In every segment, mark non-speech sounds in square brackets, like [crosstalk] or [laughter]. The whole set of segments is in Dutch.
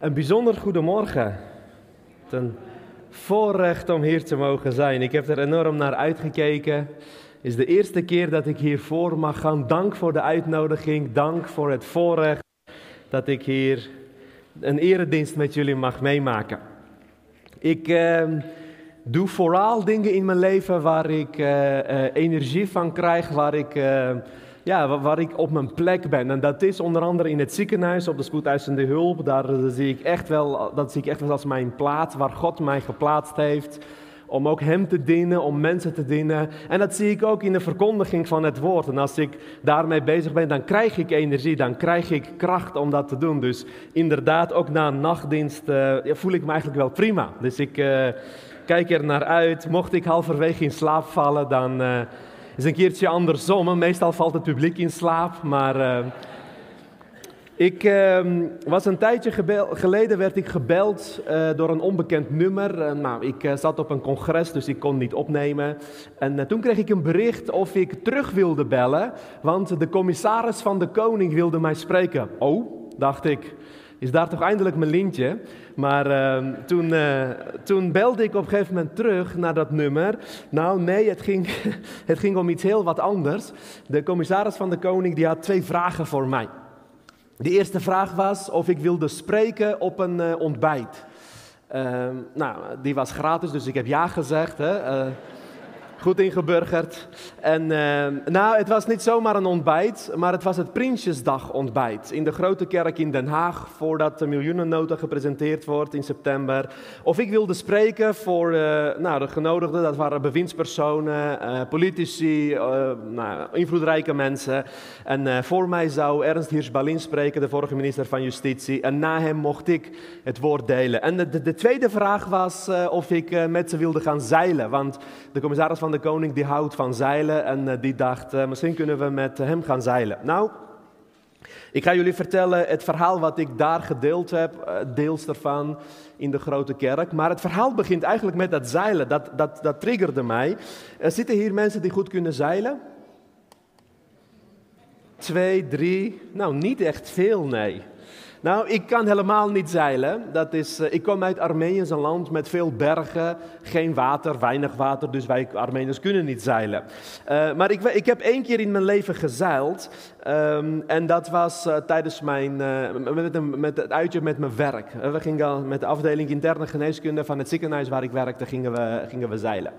Een bijzonder goedemorgen. Het een voorrecht om hier te mogen zijn. Ik heb er enorm naar uitgekeken. Het is de eerste keer dat ik hier voor mag gaan. Dank voor de uitnodiging. Dank voor het voorrecht dat ik hier een eredienst met jullie mag meemaken. Ik eh, doe vooral dingen in mijn leven waar ik eh, eh, energie van krijg, waar ik eh, ja, waar ik op mijn plek ben. En dat is onder andere in het ziekenhuis, op de spoedeisende hulp. Daar zie ik echt wel, dat zie ik echt wel als mijn plaats, waar God mij geplaatst heeft. Om ook Hem te dienen, om mensen te dienen. En dat zie ik ook in de verkondiging van het woord. En als ik daarmee bezig ben, dan krijg ik energie, dan krijg ik kracht om dat te doen. Dus inderdaad, ook na een nachtdienst uh, voel ik me eigenlijk wel prima. Dus ik uh, kijk er naar uit. Mocht ik halverwege in slaap vallen, dan... is een keertje andersom. Meestal valt het publiek in slaap, maar uh, ik uh, was een tijdje geleden werd ik gebeld uh, door een onbekend nummer. nou, ik zat op een congres, dus ik kon niet opnemen. En toen kreeg ik een bericht of ik terug wilde bellen, want de commissaris van de koning wilde mij spreken. Oh, dacht ik is daar toch eindelijk mijn lintje. Maar uh, toen, uh, toen belde ik op een gegeven moment terug naar dat nummer. Nou nee, het ging, [laughs] het ging om iets heel wat anders. De commissaris van de koning die had twee vragen voor mij. De eerste vraag was of ik wilde spreken op een uh, ontbijt. Ehm, nou, die was gratis, dus ik heb ja gezegd. Hè? Goed ingeburgerd. En uh, nou, het was niet zomaar een ontbijt, maar het was het Prinsjesdag ontbijt. In de grote kerk in Den Haag, voordat de miljoenennota gepresenteerd wordt in september. Of ik wilde spreken voor uh, nou, de genodigden, dat waren bewindspersonen, uh, politici, nou, invloedrijke mensen. En voor mij zou Ernst Hirsch-Balin spreken, de vorige minister van Justitie. En na hem mocht ik het woord delen. En de, de tweede vraag was of ik met ze wilde gaan zeilen, want de commissaris van de koning die houdt van zeilen en uh, die dacht, uh, misschien kunnen we met hem gaan zeilen. Nou, ik ga jullie vertellen het verhaal wat ik daar gedeeld heb, uh, deels ervan in de grote kerk. Maar het verhaal begint eigenlijk met dat zeilen, dat, dat, dat triggerde mij. Er zitten hier mensen die goed kunnen zeilen? Twee, drie, nou niet echt veel, nee. Nou, ik kan helemaal niet zeilen. Dat is, uh, ik kom uit Armenië, een land met veel bergen, geen water, weinig water, dus wij Armeniërs kunnen niet zeilen. Uh, maar ik, ik, heb één keer in mijn leven gezeild um, en dat was uh, tijdens mijn, met, met, het uitje met mijn werk. we gingen met de afdeling interne geneeskunde van het ziekenhuis waar ik werkte, gingen we, gingen we zeilen.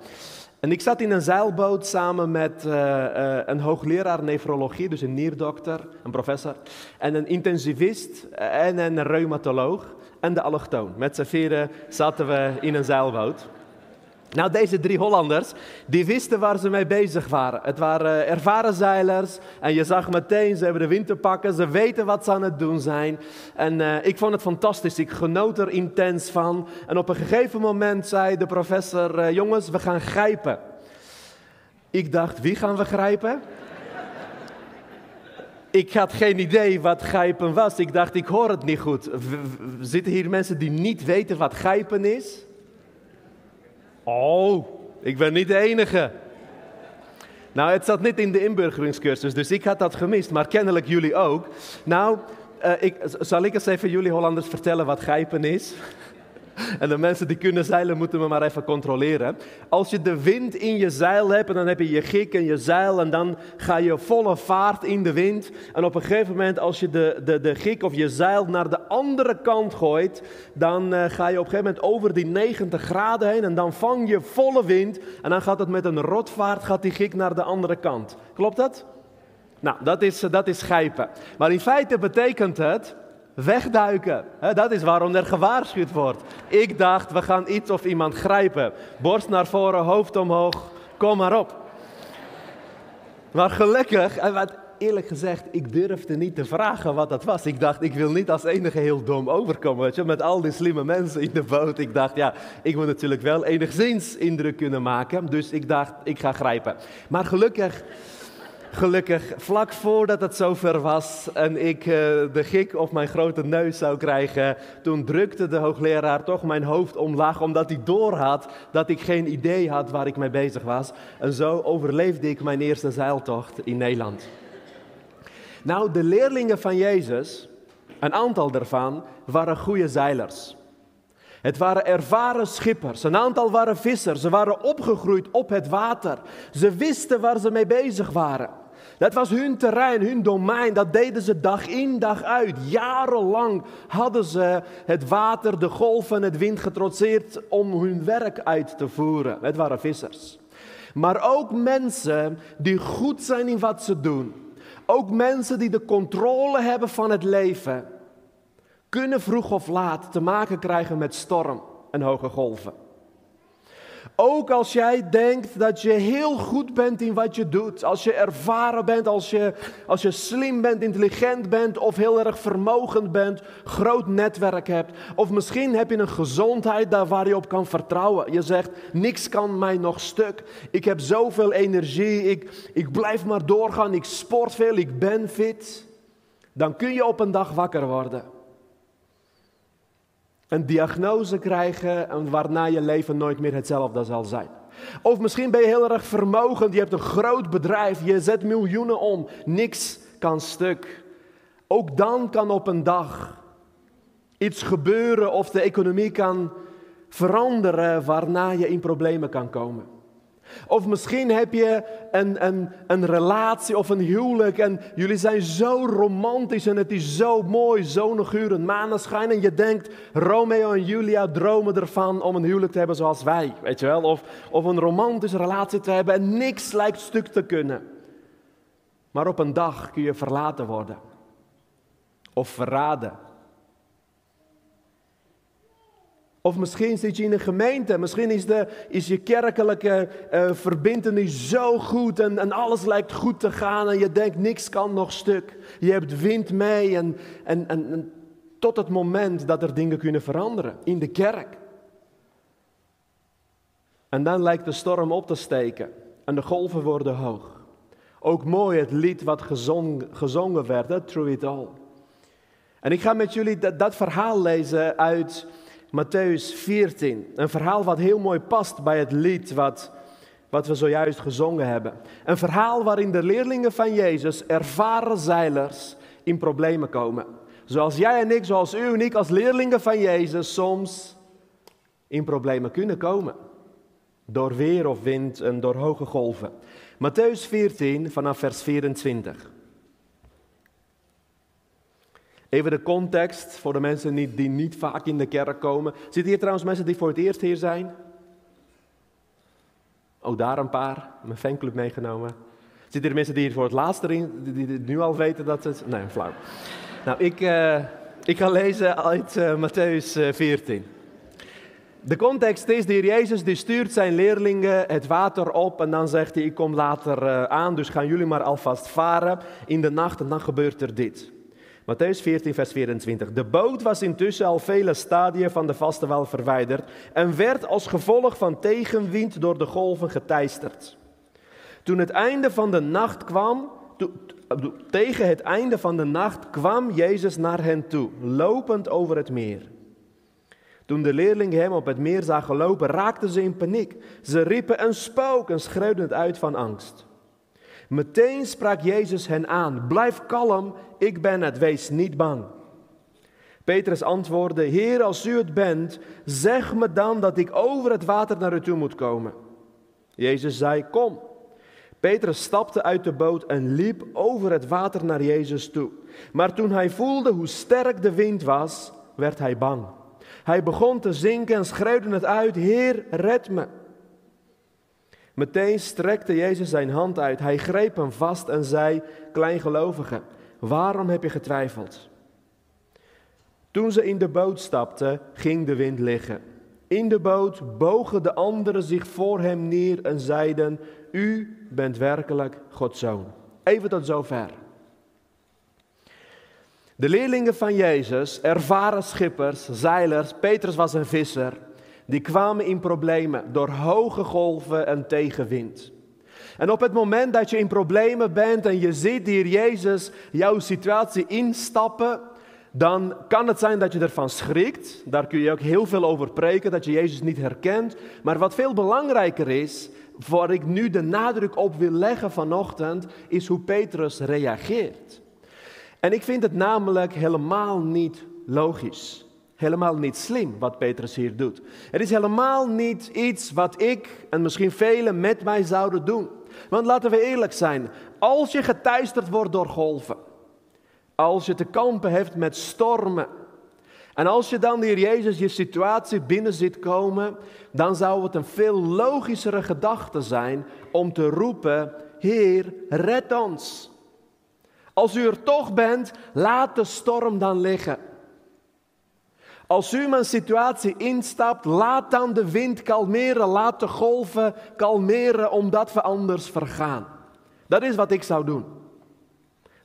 En ik zat in een zeilboot samen met uh, uh, een hoogleraar nefrologie, dus een nierdokter, een professor, en een intensivist en een reumatoloog en de allochtoon. Met z'n vieren zaten we in een zeilboot. Nou, deze drie Hollanders, die wisten waar ze mee bezig waren. Het waren ervaren zeilers en je zag meteen, ze hebben de wind te pakken, ze weten wat ze aan het doen zijn. En uh, ik vond het fantastisch, ik genoot er intens van. En op een gegeven moment zei de professor, uh, jongens, we gaan grijpen. Ik dacht, wie gaan we grijpen? [laughs] Ik had geen idee wat grijpen was. Ik dacht, ik hoor het niet goed. Zitten hier mensen die niet weten wat grijpen is? Oh, ik ben niet de enige. Nou, het zat niet in de inburgeringscursus, dus ik had dat gemist, maar kennelijk jullie ook. Nou, uh, ik, zal ik eens even jullie Hollanders vertellen wat grijpen is? En de mensen die kunnen zeilen moeten me maar even controleren. Als je de wind in je zeil hebt en dan heb je je gik en je zeil en dan ga je volle vaart in de wind. En op een gegeven moment als je de, de, de gik of je zeil naar de andere kant gooit, dan uh, ga je op een gegeven moment over die 90 graden heen en dan vang je volle wind. En dan gaat het met een rotvaart, gaat die gik naar de andere kant. Klopt dat? Nou, dat is, dat is. Maar in feite betekent het Wegduiken. dat is waarom er gewaarschuwd wordt. Ik dacht, we gaan iets of iemand grijpen. Borst naar voren, hoofd omhoog, kom maar op. Maar gelukkig, en eerlijk gezegd, ik durfde niet te vragen wat dat was. Ik dacht, ik wil niet als enige heel dom overkomen. Weet je, met al die slimme mensen in de boot. Ik dacht, ja, ik moet natuurlijk wel enigszins indruk kunnen maken. Dus ik dacht, ik ga grijpen. Maar gelukkig Gelukkig, vlak voordat het zover was en ik uh, de gik op mijn grote neus zou krijgen, toen drukte de hoogleraar toch mijn hoofd omlaag, omdat hij doorhad dat ik geen idee had waar ik mee bezig was. En zo overleefde ik mijn eerste zeiltocht in Nederland. Nou, de leerlingen van Jezus, Een aantal daarvan waren goede zeilers. Het waren ervaren schippers. Een aantal waren vissers. Ze waren opgegroeid op het water. Ze wisten waar ze mee bezig waren. Dat was hun terrein, hun domein. Dat deden ze dag in, dag uit. Jarenlang hadden ze het water, de golven, het wind getrotseerd om hun werk uit te voeren. Het waren vissers. Maar ook mensen die goed zijn in wat ze doen. Ook mensen die de controle hebben van het leven. Kunnen vroeg of laat te maken krijgen met storm en hoge golven. Ook als jij denkt dat je heel goed bent in wat je doet, als je ervaren bent, als je, als je slim bent, intelligent bent of heel erg vermogend bent, groot netwerk hebt. Of misschien heb je een gezondheid daar waar je op kan vertrouwen. Je zegt, niks kan mij nog stuk. Ik heb zoveel energie, ik, ik blijf maar doorgaan, ik sport veel, ik ben fit. Dan kun je op een dag wakker worden een diagnose krijgen waarna je leven nooit meer hetzelfde zal zijn. Of misschien ben je heel erg vermogend, je hebt een groot bedrijf, je zet miljoenen om, niks kan stuk. Ook dan kan op een dag iets gebeuren of de economie kan veranderen waarna je in problemen kan komen. Of misschien heb je een, een, een relatie of een huwelijk en jullie zijn zo romantisch en het is zo mooi, zonnegurend maneschijn. En je denkt, Romeo en Julia dromen ervan om een huwelijk te hebben zoals wij, weet je wel. Of, of een romantische relatie te hebben en niks lijkt stuk te kunnen. Maar op een dag kun je verlaten worden. Of verraden Of misschien zit je in een gemeente, misschien is, de, is je kerkelijke uh, zo goed en, en, alles lijkt goed te gaan en je denkt niks kan nog stuk. Je hebt wind mee en, en, en tot het moment dat er dingen kunnen veranderen in de kerk. En dan lijkt de storm op te steken en de golven worden hoog. Ook mooi het lied wat gezongen, werd, Through It All. En ik ga met jullie dat, dat verhaal lezen uit Matthäus 14. Een verhaal wat heel mooi past bij het lied wat, wat we zojuist gezongen hebben. Een verhaal waarin de leerlingen van Jezus, ervaren zeilers, in problemen komen. Zoals jij en ik, zoals u en ik als leerlingen van Jezus soms in problemen kunnen komen. Door weer of wind en door hoge golven. Matthäus 14 vanaf vers 24. Even de context voor de mensen die, niet vaak in de kerk komen. Zitten hier trouwens mensen die voor het eerst hier zijn? Ook daar een paar, mijn fanclub meegenomen. Zitten er mensen die hier voor het laatst erin, die, nu al weten dat het... Nee, flauw. Nou, ik, uh, ik ga lezen uit uh, Matthäus 14. Eh, de context is, de heer Jezus die stuurt zijn leerlingen het water op en dan zegt hij, ik kom later aan, dus gaan jullie maar alvast varen in de nacht en dan gebeurt er dit. Matthäus 14, vers 24. De boot was intussen al vele stadia van de vaste wal verwijderd en werd als gevolg van tegenwind door de golven geteisterd. Toen het einde van de nacht kwam, tegen het einde van de nacht kwam Jezus naar hen toe, lopend over het meer. Toen de leerlingen hem op het meer zagen lopen, raakten ze in paniek. Ze riepen een spook en schreeuwden het uit van angst. Meteen sprak Jezus hen aan: Blijf kalm, ik ben het, wees niet bang. Petrus antwoordde: Heer, als u het bent, zeg me dan dat ik over het water naar u toe moet komen. Jezus zei: Kom. Petrus stapte uit de boot en liep over het water naar Jezus toe. Maar toen hij voelde hoe sterk de wind was, werd hij bang. Hij begon te zinken en schreeuwde het uit: Heer, red me. Meteen strekte Jezus zijn hand uit. Hij greep hem vast en zei: Kleingelovige, waarom heb je getwijfeld? Toen ze in de boot stapten, ging de wind liggen. In de boot bogen de anderen zich voor hem neer en zeiden: U bent werkelijk Gods zoon. Even tot zover. De leerlingen van Jezus, ervaren schippers, zeilers, Petrus was een visser die kwamen in problemen door hoge golven en tegenwind. En op het moment dat je in problemen bent en je ziet hier Jezus jouw situatie instappen, dan kan het zijn dat je ervan schrikt. Daar kun je ook heel veel over preken, dat je Jezus niet herkent. Maar wat veel belangrijker is, waar ik nu de nadruk op wil leggen vanochtend, is hoe Petrus reageert. En ik vind het namelijk helemaal niet logisch. Helemaal niet slim wat Petrus hier doet. Het is helemaal niet iets wat ik en misschien velen met mij zouden doen. Want laten we eerlijk zijn, als je geteisterd wordt door golven, als je te kampen hebt met stormen, en als je dan, de Heer Jezus, je situatie binnen ziet komen, dan zou het een veel logischere gedachte zijn om te roepen, Heer, red ons. Als u er toch bent, laat de storm dan liggen. Als u mijn situatie instapt, laat dan de wind kalmeren, laat de golven kalmeren, omdat we anders vergaan. Dat is wat ik zou doen.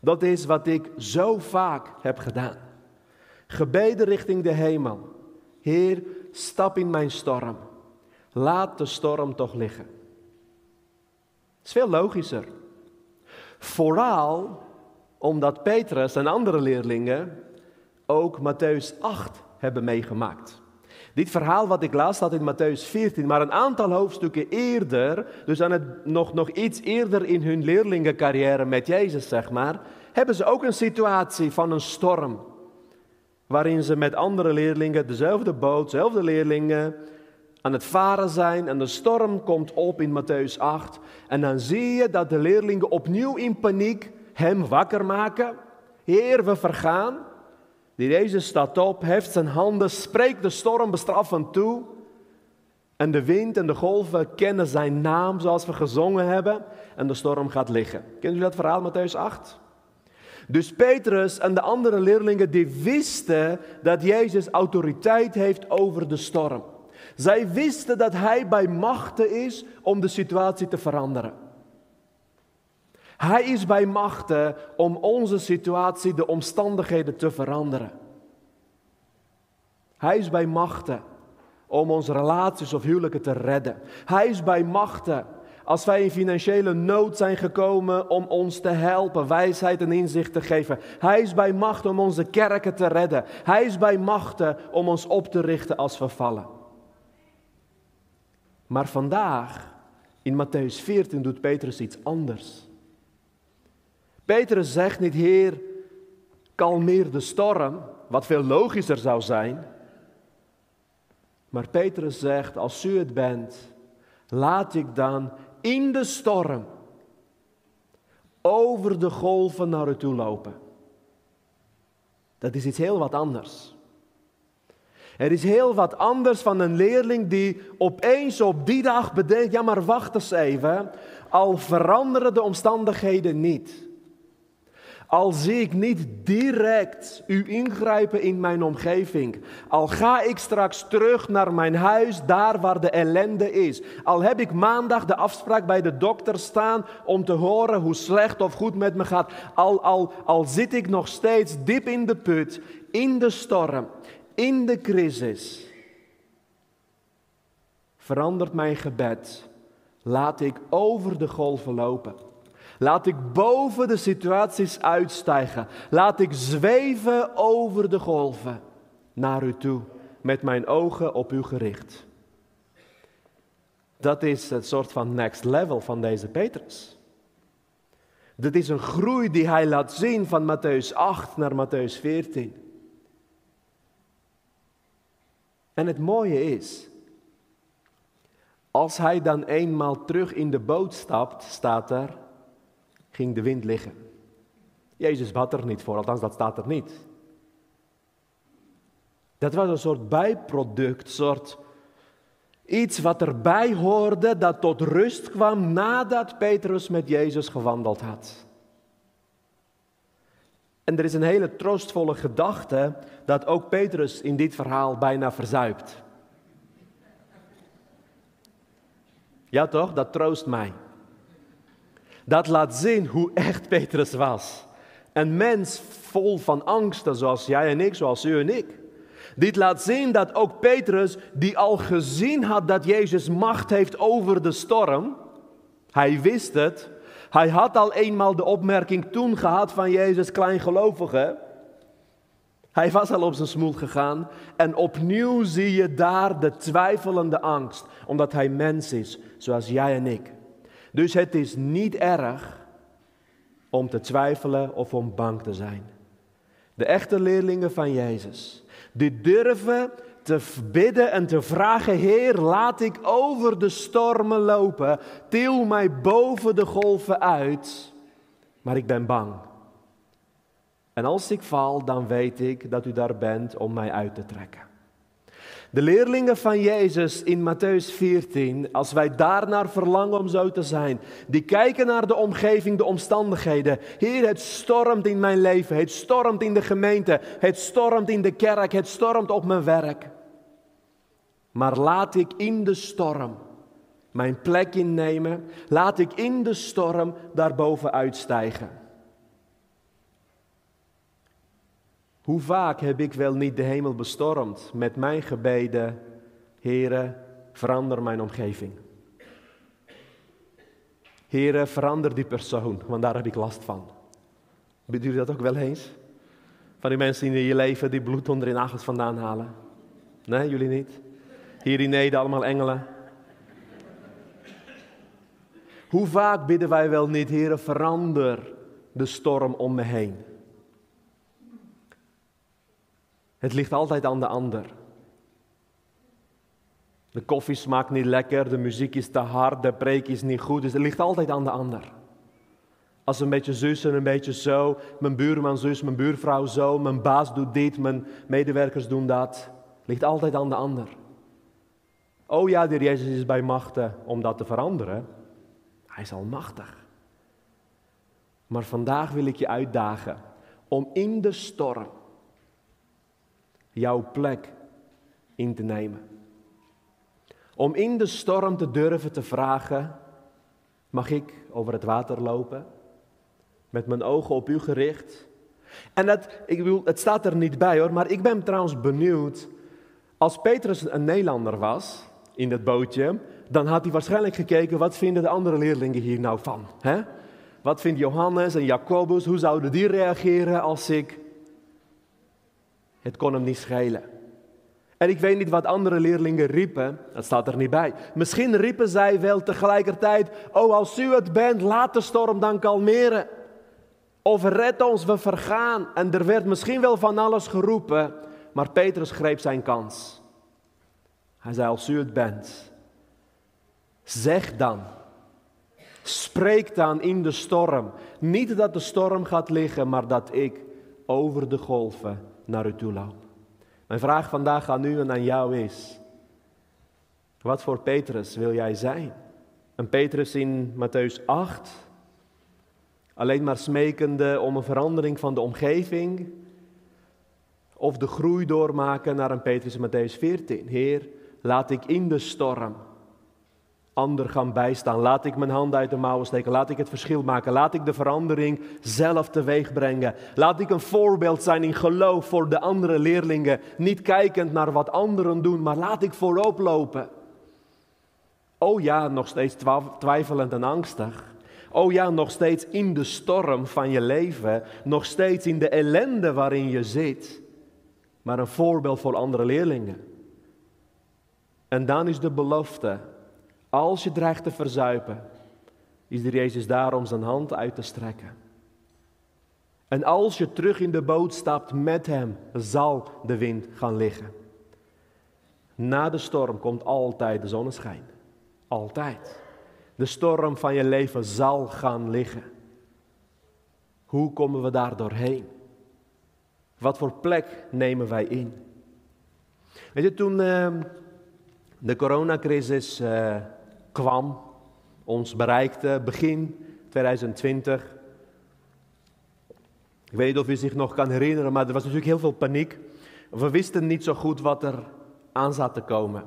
Dat is wat ik zo vaak heb gedaan. Gebeden richting de hemel. Heer, stap in mijn storm. Laat de storm toch liggen. Het is veel logischer. Vooral omdat Petrus en andere leerlingen ook Matthäus 8 hebben meegemaakt. Dit verhaal wat ik las staat in Matthäus 14, maar een aantal hoofdstukken eerder, dus aan het, nog, nog iets eerder in hun leerlingencarrière met Jezus, zeg maar, hebben ze ook een situatie van een storm. Waarin ze met andere leerlingen, dezelfde boot, dezelfde leerlingen, aan het varen zijn en de storm komt op in Matthäus 8. En dan zie je dat de leerlingen opnieuw in paniek hem wakker maken. Heer, we vergaan. Die Jezus staat op, heft zijn handen, spreekt de storm bestraffend toe. En de wind en de golven kennen zijn naam, zoals we gezongen hebben. En de storm gaat liggen. Kennen jullie dat verhaal, Matthäus 8? Dus Petrus en de andere leerlingen die wisten dat Jezus autoriteit heeft over de storm. Zij wisten dat hij bij machten is om de situatie te veranderen. Hij is bij machten om onze situatie, de omstandigheden te veranderen. Hij is bij machten om onze relaties of huwelijken te redden. Hij is bij machten als wij in financiële nood zijn gekomen om ons te helpen, wijsheid en inzicht te geven. Hij is bij machten om onze kerken te redden. Hij is bij machten om ons op te richten als we vallen. Maar vandaag, in Matthäus 14, doet Petrus iets anders. Petrus zegt niet, Heer, kalmeer de storm, wat veel logischer zou zijn. Maar Petrus zegt, als u het bent, laat ik dan in de storm over de golven naar u toe lopen. Dat is iets heel wat anders. Er is heel wat anders van een leerling die opeens op die dag bedenkt, ja maar wacht eens even, al veranderen de omstandigheden niet. Al zie ik niet direct u ingrijpen in mijn omgeving. Al ga ik straks terug naar mijn huis, daar waar de ellende is. Al heb ik maandag de afspraak bij de dokter staan om te horen hoe slecht of goed met me gaat. Al, al, al zit ik nog steeds diep in de put, in de storm, in de crisis. Verandert mijn gebed. Laat ik over de golven lopen. Laat ik boven de situaties uitstijgen. Laat ik zweven over de golven naar u toe, met mijn ogen op u gericht. Dat is het soort van next level van deze Petrus. Dit is een groei die hij laat zien van Matthäus 8 naar Matthäus 14. En het mooie is, als hij dan eenmaal terug in de boot stapt, staat er, ging de wind liggen. Jezus bad er niet voor, althans dat staat er niet. Dat was een soort bijproduct, soort iets wat erbij hoorde dat tot rust kwam nadat Petrus met Jezus gewandeld had. En er is een hele troostvolle gedachte dat ook Petrus in dit verhaal bijna verzuipt. Ja toch, dat troost mij. Dat laat zien hoe echt Petrus was. Een mens vol van angsten, zoals jij en ik, zoals u en ik. Dit laat zien dat ook Petrus, die al gezien had dat Jezus macht heeft over de storm, hij wist het. Hij had al eenmaal de opmerking toen gehad van Jezus kleingelovige. Hij was al op zijn smoel gegaan en opnieuw zie je daar de twijfelende angst, omdat hij mens is, zoals jij en ik. Dus het is niet erg om te twijfelen of om bang te zijn. De echte leerlingen van Jezus. Die durven te bidden en te vragen: Heer, laat ik over de stormen lopen. Til mij boven de golven uit. Maar ik ben bang. En als ik val, dan weet ik dat u daar bent om mij uit te trekken. De leerlingen van Jezus in Matthäus 14, als wij daarnaar verlangen om zo te zijn, die kijken naar de omgeving, de omstandigheden. Heer, het stormt in mijn leven, het stormt in de gemeente, het stormt in de kerk, het stormt op mijn werk. Maar laat ik in de storm mijn plek innemen, laat ik in de storm daarboven uitstijgen. Hoe vaak heb ik wel niet de hemel bestormd met mijn gebeden, Heere, verander mijn omgeving. Heere, verander die persoon, want daar heb ik last van. Bent u dat ook wel eens? Van die mensen in je leven die bloed onder je nagels vandaan halen? Nee, jullie niet? Hier in Nederland allemaal engelen. Hoe vaak bidden wij wel niet, Heere, verander de storm om me heen. Het ligt altijd aan de ander. De koffie smaakt niet lekker, de muziek is te hard, de preek is niet goed. Dus het ligt altijd aan de ander. Als een beetje zus en een beetje zo, mijn buurman zus, mijn buurvrouw zo, mijn baas doet dit, mijn medewerkers doen dat. ligt altijd aan de ander. Oh ja, de Jezus is bij machten om dat te veranderen. Hij is almachtig. Maar vandaag wil ik je uitdagen om in de storm jouw plek in te nemen. Om in de storm te durven te vragen: mag ik over het water lopen? Met mijn ogen op u gericht. En dat, ik bedoel, het staat er niet bij hoor, maar ik ben trouwens benieuwd. Als Petrus een Nederlander was in dat bootje, dan had hij waarschijnlijk gekeken: wat vinden de andere leerlingen hier nou van? Hè? Wat vindt Johannes en Jacobus? Hoe zouden die reageren als ik het kon hem niet schelen. En ik weet niet wat andere leerlingen riepen, dat staat er niet bij. Misschien riepen zij wel tegelijkertijd, oh als u het bent, laat de storm dan kalmeren. Of red ons, we vergaan. En er werd misschien wel van alles geroepen, maar Petrus greep zijn kans. Hij zei, als u het bent, zeg dan, spreek dan in de storm. Niet dat de storm gaat liggen, maar dat ik over de golven naar u toe loop. Mijn vraag vandaag aan u en aan jou is: wat voor Petrus wil jij zijn? Een Petrus in Matthäus 8, alleen maar smekende om een verandering van de omgeving, of de groei doormaken naar een Petrus in Matthäus 14. Heer, laat ik in de storm ander gaan bijstaan. Laat ik mijn hand uit de mouwen steken. Laat ik het verschil maken. Laat ik de verandering zelf teweeg brengen. Laat ik een voorbeeld zijn in geloof voor de andere leerlingen. Niet kijkend naar wat anderen doen, maar laat ik voorop lopen. Oh ja, nog steeds twijfelend en angstig. Oh ja, nog steeds in de storm van je leven. Nog steeds in de ellende waarin je zit. Maar een voorbeeld voor andere leerlingen. En dan is de belofte als je dreigt te verzuipen, is de Jezus daar om zijn hand uit te strekken. En als je terug in de boot stapt met hem, zal de wind gaan liggen. Na de storm komt altijd de zonneschijn. Altijd. De storm van je leven zal gaan liggen. Hoe komen we daar doorheen? Wat voor plek nemen wij in? Weet je, toen uh, de coronacrisis uh, kwam, ons bereikte begin 2020. Ik weet niet of u zich nog kan herinneren, maar er was natuurlijk heel veel paniek. We wisten niet zo goed wat er aan zat te komen.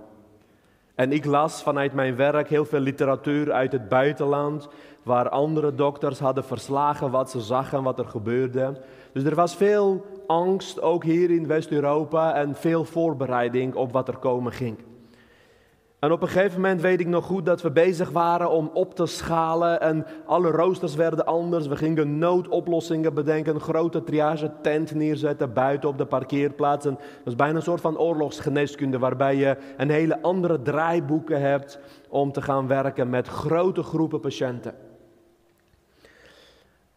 En ik las vanuit mijn werk heel veel literatuur uit het buitenland, waar andere dokters hadden verslagen wat ze zagen en wat er gebeurde. Dus er was veel angst, ook hier in West-Europa, en veel voorbereiding op wat er komen ging. En op een gegeven moment weet ik nog goed dat we bezig waren om op te schalen en alle roosters werden anders. We gingen noodoplossingen bedenken, een grote triage tent neerzetten buiten op de parkeerplaats. En dat is bijna een soort van oorlogsgeneeskunde waarbij je een hele andere draaiboeken hebt om te gaan werken met grote groepen patiënten.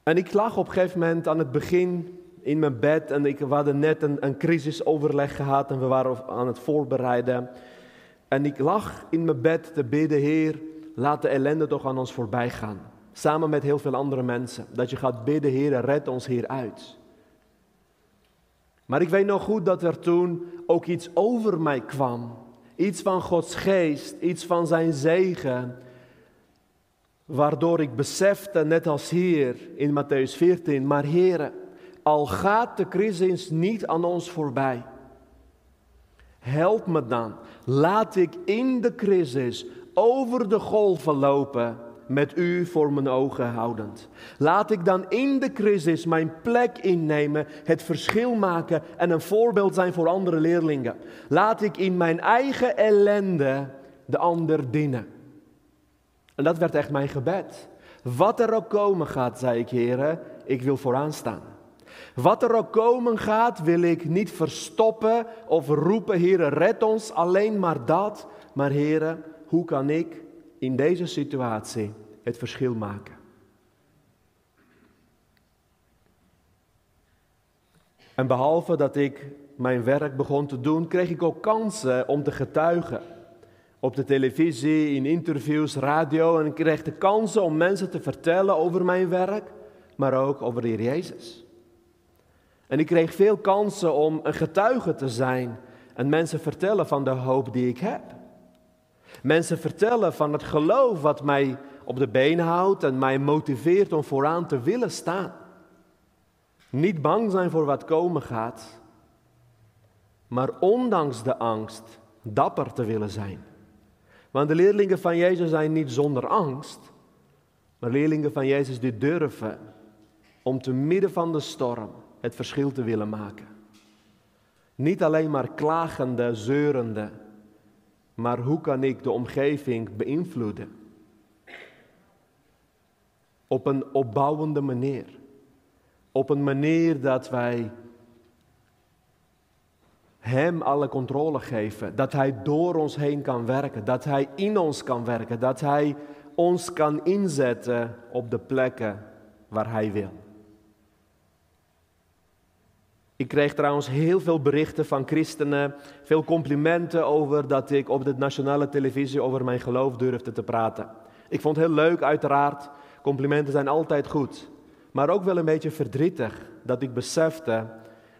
En ik lag op een gegeven moment aan het begin in mijn bed en ik, we hadden net een, een crisisoverleg gehad en we waren aan het voorbereiden. En ik lag in mijn bed te bidden, Heer, laat de ellende toch aan ons voorbij gaan. Samen met heel veel andere mensen. Dat je gaat bidden, Heer, red ons hier uit. Maar ik weet nog goed dat er toen ook iets over mij kwam. Iets van Gods geest, iets van zijn zegen. Waardoor ik besefte, net als hier in Matthäus 14, maar Heer, al gaat de crisis niet aan ons voorbij. Help me dan. Laat ik in de crisis over de golven lopen met u voor mijn ogen houdend. Laat ik dan in de crisis mijn plek innemen, het verschil maken en een voorbeeld zijn voor andere leerlingen. Laat ik in mijn eigen ellende de ander dienen. En dat werd echt mijn gebed. Wat er ook komen gaat, zei ik, heren, ik wil vooraan staan. Wat er ook komen gaat, wil ik niet verstoppen of roepen, heren, red ons, alleen maar dat. Maar heren, hoe kan ik in deze situatie het verschil maken? En behalve dat ik mijn werk begon te doen, kreeg ik ook kansen om te getuigen. Op de televisie, in interviews, radio. En ik kreeg de kansen om mensen te vertellen over mijn werk, maar ook over de Heer Jezus. En ik kreeg veel kansen om een getuige te zijn en mensen vertellen van de hoop die ik heb. Mensen vertellen van het geloof wat mij op de been houdt en mij motiveert om vooraan te willen staan. Niet bang zijn voor wat komen gaat, maar ondanks de angst dapper te willen zijn. Want de leerlingen van Jezus zijn niet zonder angst, maar leerlingen van Jezus die durven om te midden van de storm het verschil te willen maken. Niet alleen maar klagende, zeurende, maar hoe kan ik de omgeving beïnvloeden? Op een opbouwende manier. Op een manier dat wij Hem alle controle geven. Dat Hij door ons heen kan werken. Dat Hij in ons kan werken. Dat Hij ons kan inzetten op de plekken waar Hij wil. Ik kreeg trouwens heel veel berichten van christenen, veel complimenten over dat ik op de nationale televisie over mijn geloof durfde te praten. Ik vond het heel leuk, uiteraard. Complimenten zijn altijd goed. Maar ook wel een beetje verdrietig dat ik besefte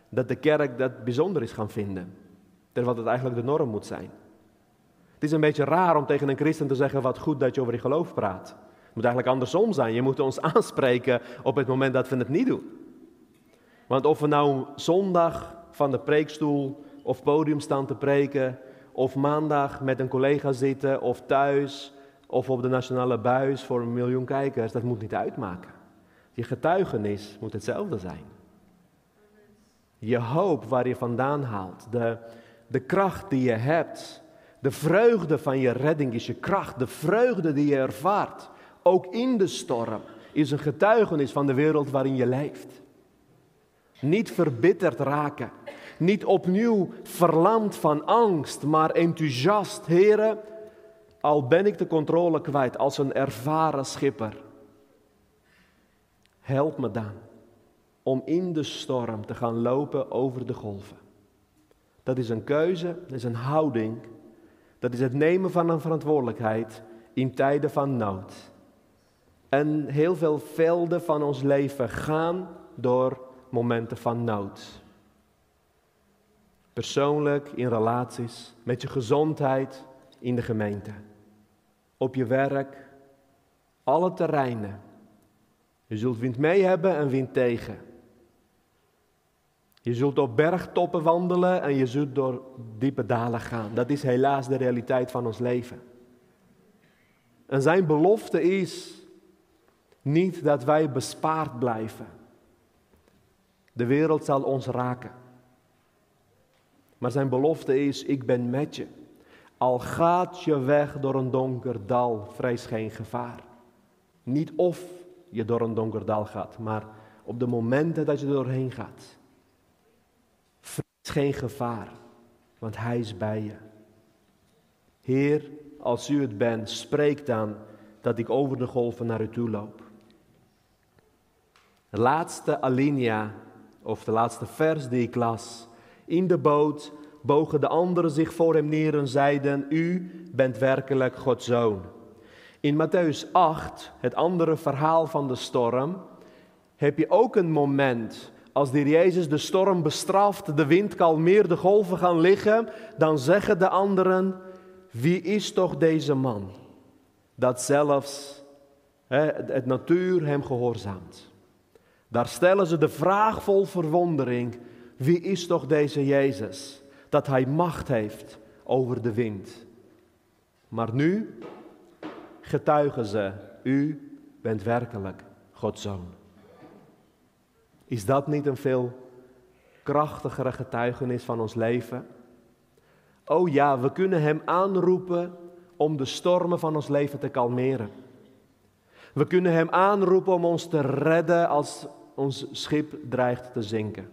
dat de kerk dat bijzonder is gaan vinden. Terwijl het eigenlijk de norm moet zijn. Het is een beetje raar om tegen een christen te zeggen wat goed dat je over je geloof praat. Het moet eigenlijk andersom zijn. Je moet ons [laughs] aanspreken op het moment dat we het niet doen. Want of we nou zondag van de preekstoel of podium staan te preken, of maandag met een collega zitten, of thuis, of op de nationale buis voor een miljoen kijkers, dat moet niet uitmaken. Je getuigenis moet hetzelfde zijn. Je hoop waar je vandaan haalt, de, de kracht die je hebt, de vreugde van je redding is je kracht, de vreugde die je ervaart, ook in de storm, is een getuigenis van de wereld waarin je leeft. Niet verbitterd raken. Niet opnieuw verlamd van angst, maar enthousiast. Heren, al ben ik de controle kwijt als een ervaren schipper. Help me dan om in de storm te gaan lopen over de golven. Dat is een keuze, dat is een houding. Dat is het nemen van een verantwoordelijkheid in tijden van nood. En heel veel velden van ons leven gaan door momenten van nood. Persoonlijk, in relaties, met je gezondheid, in de gemeente, op je werk, alle terreinen. Je zult wind mee hebben en wind tegen. Je zult op bergtoppen wandelen en je zult door diepe dalen gaan. Dat is helaas de realiteit van ons leven. En zijn belofte is niet dat wij bespaard blijven. De wereld zal ons raken. Maar zijn belofte is, ik ben met je. Al gaat je weg door een donker dal, vrees geen gevaar. Niet of je door een donker dal gaat, maar op de momenten dat je er doorheen gaat. Vrees geen gevaar, want Hij is bij je. Heer, als u het bent, spreek dan dat ik over de golven naar u toe loop. Laatste alinea of de laatste vers die ik las. In de boot bogen de anderen zich voor hem neer en zeiden: U bent werkelijk Gods zoon. In Matthäus 8, het andere verhaal van de storm, heb je ook een moment als de Jezus de storm bestraft, de wind kalmeert, de golven gaan liggen, dan zeggen de anderen: Wie is toch deze man? Dat zelfs hè, het natuur hem gehoorzaamt. Daar stellen ze de vraag vol verwondering: Wie is toch deze Jezus? Dat hij macht heeft over de wind. Maar nu getuigen ze: U bent werkelijk Gods zoon. Is dat niet een veel krachtigere getuigenis van ons leven? Oh ja, we kunnen Hem aanroepen om de stormen van ons leven te kalmeren. We kunnen Hem aanroepen om ons te redden als ons schip dreigt te zinken.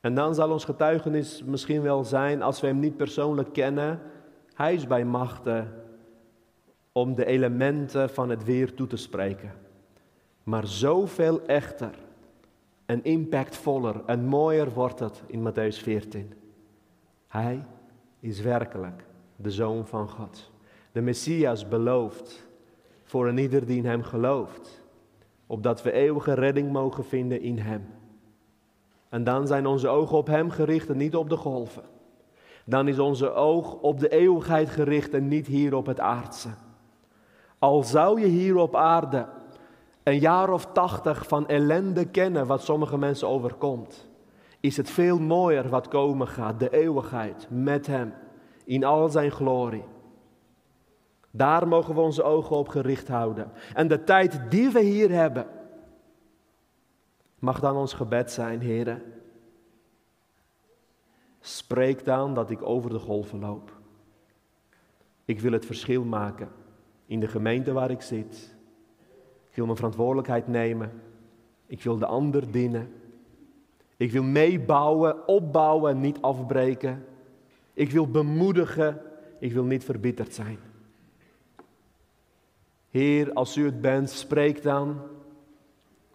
En dan zal ons getuigenis misschien wel zijn, als we Hem niet persoonlijk kennen, Hij is bij machten om de elementen van het weer toe te spreken maar zoveel echter en impactvoller en mooier wordt het in Matthäus 14. Hij is werkelijk de Zoon van God. De Messias belooft voor een ieder die in Hem gelooft, opdat we eeuwige redding mogen vinden in Hem. En dan zijn onze ogen op Hem gericht en niet op de golven. Dan is onze oog op de eeuwigheid gericht en niet hier op het aardse. Al zou je hier op aarde een jaar of tachtig van ellende kennen wat sommige mensen overkomt, is het veel mooier wat komen gaat, de eeuwigheid met Hem, in al zijn glorie. Daar mogen we onze ogen op gericht houden. En de tijd die we hier hebben, mag dan ons gebed zijn, heren. Spreek dan dat ik over de golven loop. Ik wil het verschil maken in de gemeente waar ik zit, ik wil mijn verantwoordelijkheid nemen. Ik wil de ander dienen. Ik wil meebouwen, opbouwen en niet afbreken. Ik wil bemoedigen. Ik wil niet verbitterd zijn. Heer, als u het bent, spreek dan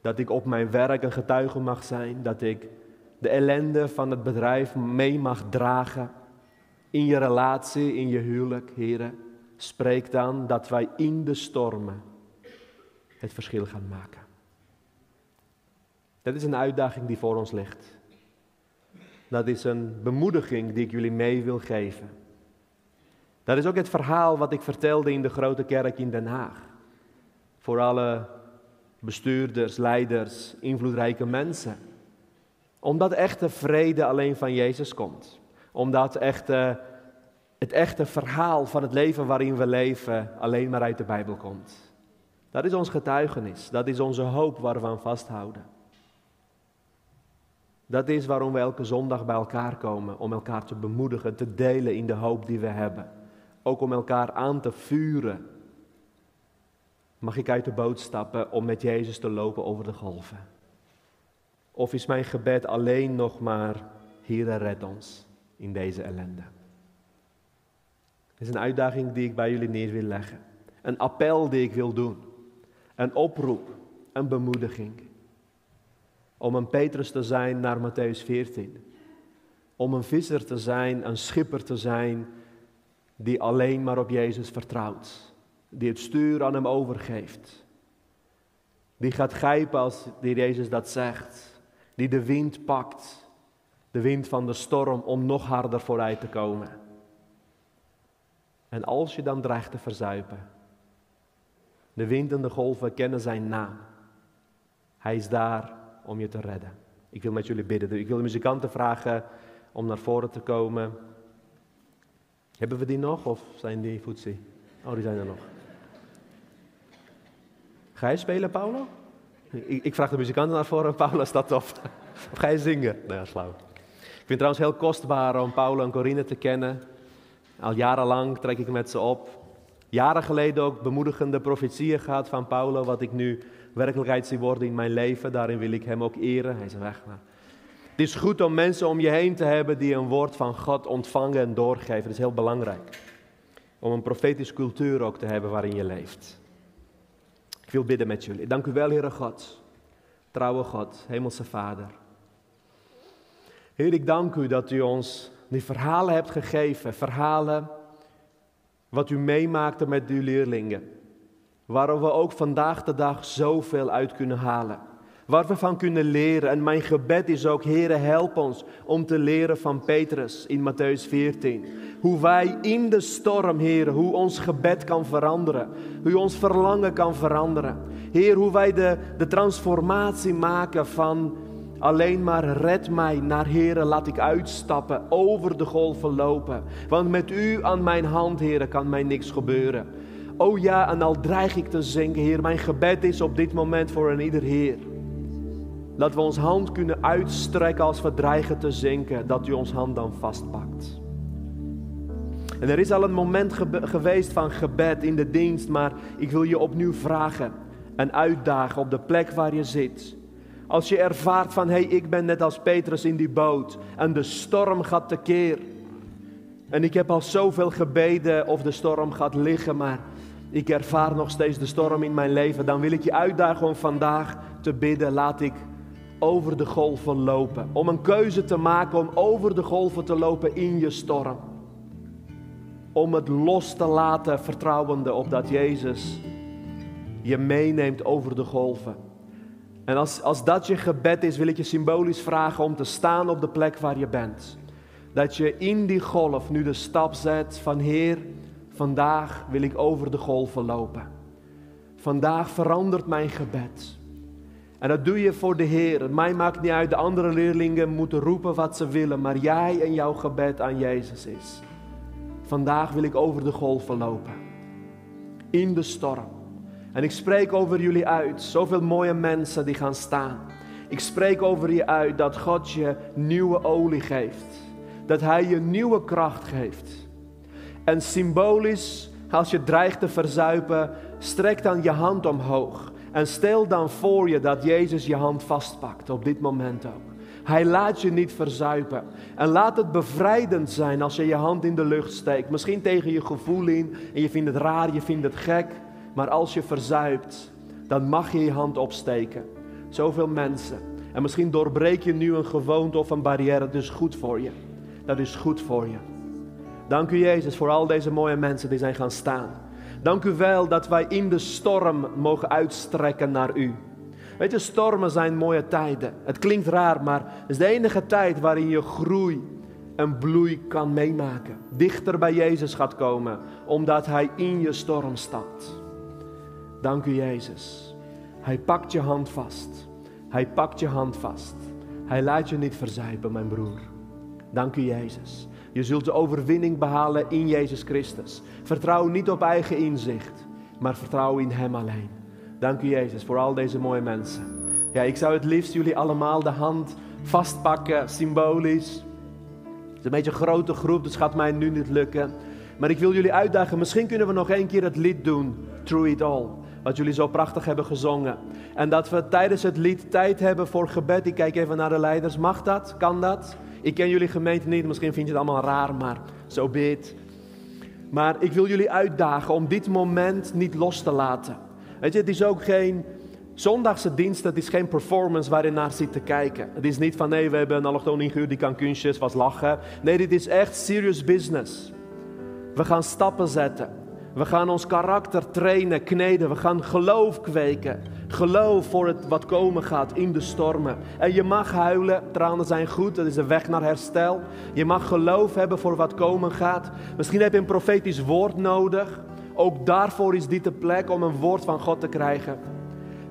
dat ik op mijn werk een getuige mag zijn. Dat ik de ellende van het bedrijf mee mag dragen. In je relatie, in je huwelijk, Heer. Spreek dan dat wij in de stormen het verschil gaan maken. Dat is een uitdaging die voor ons ligt. Dat is een bemoediging die ik jullie mee wil geven. Dat is ook het verhaal wat ik vertelde in de grote kerk in Den Haag. Voor alle bestuurders, leiders, invloedrijke mensen. Omdat echte vrede alleen van Jezus komt. Omdat echte, het echte verhaal van het leven waarin we leven alleen maar uit de Bijbel komt. Dat is ons getuigenis. Dat is onze hoop waar we aan vasthouden. Dat is waarom we elke zondag bij elkaar komen. Om elkaar te bemoedigen, te delen in de hoop die we hebben. Ook om elkaar aan te vuren. Mag ik uit de boot stappen om met Jezus te lopen over de golven? Of is mijn gebed alleen nog maar, Heer, red ons in deze ellende? Het is een uitdaging die ik bij jullie neer wil leggen. Een appel die ik wil doen. Een oproep, een bemoediging. Om een Petrus te zijn naar Matthäus 14. Om een visser te zijn, een schipper te zijn die alleen maar op Jezus vertrouwt. Die het stuur aan hem overgeeft. Die gaat grijpen als die Jezus dat zegt. Die de wind pakt. De wind van de storm om nog harder vooruit te komen. En als je dan dreigt te verzuipen, de wind en de golven kennen zijn naam. Hij is daar om je te redden. Ik wil met jullie bidden. Ik wil de muzikanten vragen om naar voren te komen. Hebben we die nog of zijn die voetsie? Oh, die zijn er nog. Ga je spelen, Paulo? Ik, ik vraag de muzikanten naar voren. [laughs] Paulo, is dat tof? Of ga je zingen? Nou flauw. Ik vind het trouwens heel kostbaar om Paulo en Corine te kennen. Al jarenlang trek ik met ze op. Jaren geleden ook bemoedigende profetieën gehad van Paulo, wat ik nu werkelijkheid zie worden in mijn leven. Daarin wil ik hem ook eren. Hij is weg. Maar het is goed om mensen om je heen te hebben die een woord van God ontvangen en doorgeven. Dat is heel belangrijk. Om een profetische cultuur ook te hebben waarin je leeft. Ik wil bidden met jullie. Dank u wel, Heere God, trouwe God, Hemelse Vader. Heer, ik dank u dat u ons die verhalen hebt gegeven, verhalen wat u meemaakte met uw leerlingen, waar we ook vandaag de dag zoveel uit kunnen halen waar we van kunnen leren. En mijn gebed is ook, Heere, help ons om te leren van Petrus in Matthäus 14. Hoe wij in de storm, Heer, hoe ons gebed kan veranderen. Hoe ons verlangen kan veranderen. Heer, hoe wij de, de transformatie maken van alleen maar red mij naar Heere, laat ik uitstappen, over de golven lopen. Want met u aan mijn hand, Heere, kan mij niks gebeuren. Oh ja, en al dreig ik te zinken, Heer, mijn gebed is op dit moment voor een ieder Heer. Dat we ons hand kunnen uitstrekken als we dreigen te zinken, dat u ons hand dan vastpakt. En er is al een moment geweest van gebed in de dienst, maar ik wil je opnieuw vragen en uitdagen op de plek waar je zit. Als je ervaart van, hé, hey, ik ben net als Petrus in die boot en de storm gaat tekeer. En ik heb al zoveel gebeden of de storm gaat liggen, maar ik ervaar nog steeds de storm in mijn leven. Dan wil ik je uitdagen om vandaag te bidden, laat ik over de golven lopen. Om een keuze te maken om over de golven te lopen in je storm. Om het los te laten, vertrouwende op dat Jezus je meeneemt over de golven. En als, als dat je gebed is, wil ik je symbolisch vragen om te staan op de plek waar je bent. Dat je in die golf nu de stap zet van Heer, vandaag wil ik over de golven lopen. Vandaag verandert mijn gebed. En dat doe je voor de Heer. Mij maakt niet uit, de andere leerlingen moeten roepen wat ze willen, maar jij en jouw gebed aan Jezus is. Vandaag wil ik over de golven lopen. In de storm. En ik spreek over jullie uit. Zoveel mooie mensen die gaan staan. Ik spreek over je uit dat God je nieuwe olie geeft. Dat Hij je nieuwe kracht geeft. En symbolisch, als je dreigt te verzuipen, strek dan je hand omhoog. En stel dan voor je dat Jezus je hand vastpakt op dit moment ook. Hij laat je niet verzuipen. En laat het bevrijdend zijn als je je hand in de lucht steekt. Misschien tegen je gevoel in en je vindt het raar, je vindt het gek. Maar als je verzuipt, dan mag je je hand opsteken. Zoveel mensen. En misschien doorbreek je nu een gewoonte of een barrière. Dat is goed voor je. Dat is goed voor je. Dank u Jezus voor al deze mooie mensen die zijn gaan staan. Dank u wel dat wij in de storm mogen uitstrekken naar u. Weet je, stormen zijn mooie tijden. Het klinkt raar, maar het is de enige tijd waarin je groei en bloei kan meemaken. Dichter bij Jezus gaat komen, omdat Hij in je storm stapt. Dank u Jezus. Hij pakt je hand vast. Hij pakt je hand vast. Hij laat je niet verzuipen, mijn broer. Dank u Jezus. Je zult de overwinning behalen in Jezus Christus. Vertrouw niet op eigen inzicht, maar vertrouw in Hem alleen. Dank u Jezus voor al deze mooie mensen. Ja, ik zou het liefst jullie allemaal de hand vastpakken, symbolisch. Het is een beetje een grote groep, dus gaat mij nu niet lukken. Maar ik wil jullie uitdagen, misschien kunnen we nog één keer het lied doen, Through It All. Wat jullie zo prachtig hebben gezongen. En dat we tijdens het lied tijd hebben voor gebed. Ik kijk even naar de leiders. Mag dat? Kan dat? Ik ken jullie gemeente niet, misschien vind je het allemaal raar, maar zo bid. Maar ik wil jullie uitdagen om dit moment niet los te laten. Weet je, het is ook geen zondagse dienst, het is geen performance waarin naar zit te kijken. Het is niet van nee, we hebben een allochtoon ingehuurd, die kan kunstjes, was lachen. Nee, dit is echt serious business. We gaan stappen zetten. We gaan ons karakter trainen, kneden. We gaan geloof kweken. Geloof voor het wat komen gaat in de stormen. En je mag huilen, tranen zijn goed, dat is een weg naar herstel. Je mag geloof hebben voor wat komen gaat. Misschien heb je een profetisch woord nodig. Ook daarvoor is dit de plek om een woord van God te krijgen.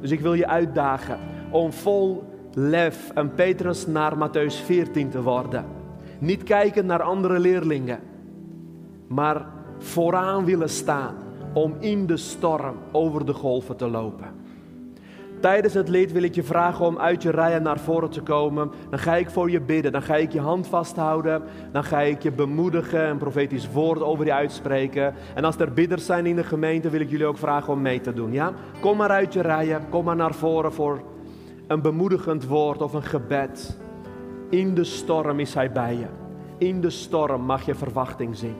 Dus ik wil je uitdagen om vol lef en Petrus naar Matthäus 14 te worden. Niet kijken naar andere leerlingen, maar vooraan willen staan om in de storm over de golven te lopen. Tijdens het lied wil ik je vragen om uit je rijen naar voren te komen. Dan ga ik voor je bidden. Dan ga ik je hand vasthouden. Dan ga ik je bemoedigen, een profetisch woord over je uitspreken. En als er bidders zijn in de gemeente, wil ik jullie ook vragen om mee te doen. Ja? Kom maar uit je rijen. Kom maar naar voren voor een bemoedigend woord of een gebed. In de storm is Hij bij je. In de storm mag je verwachting zien.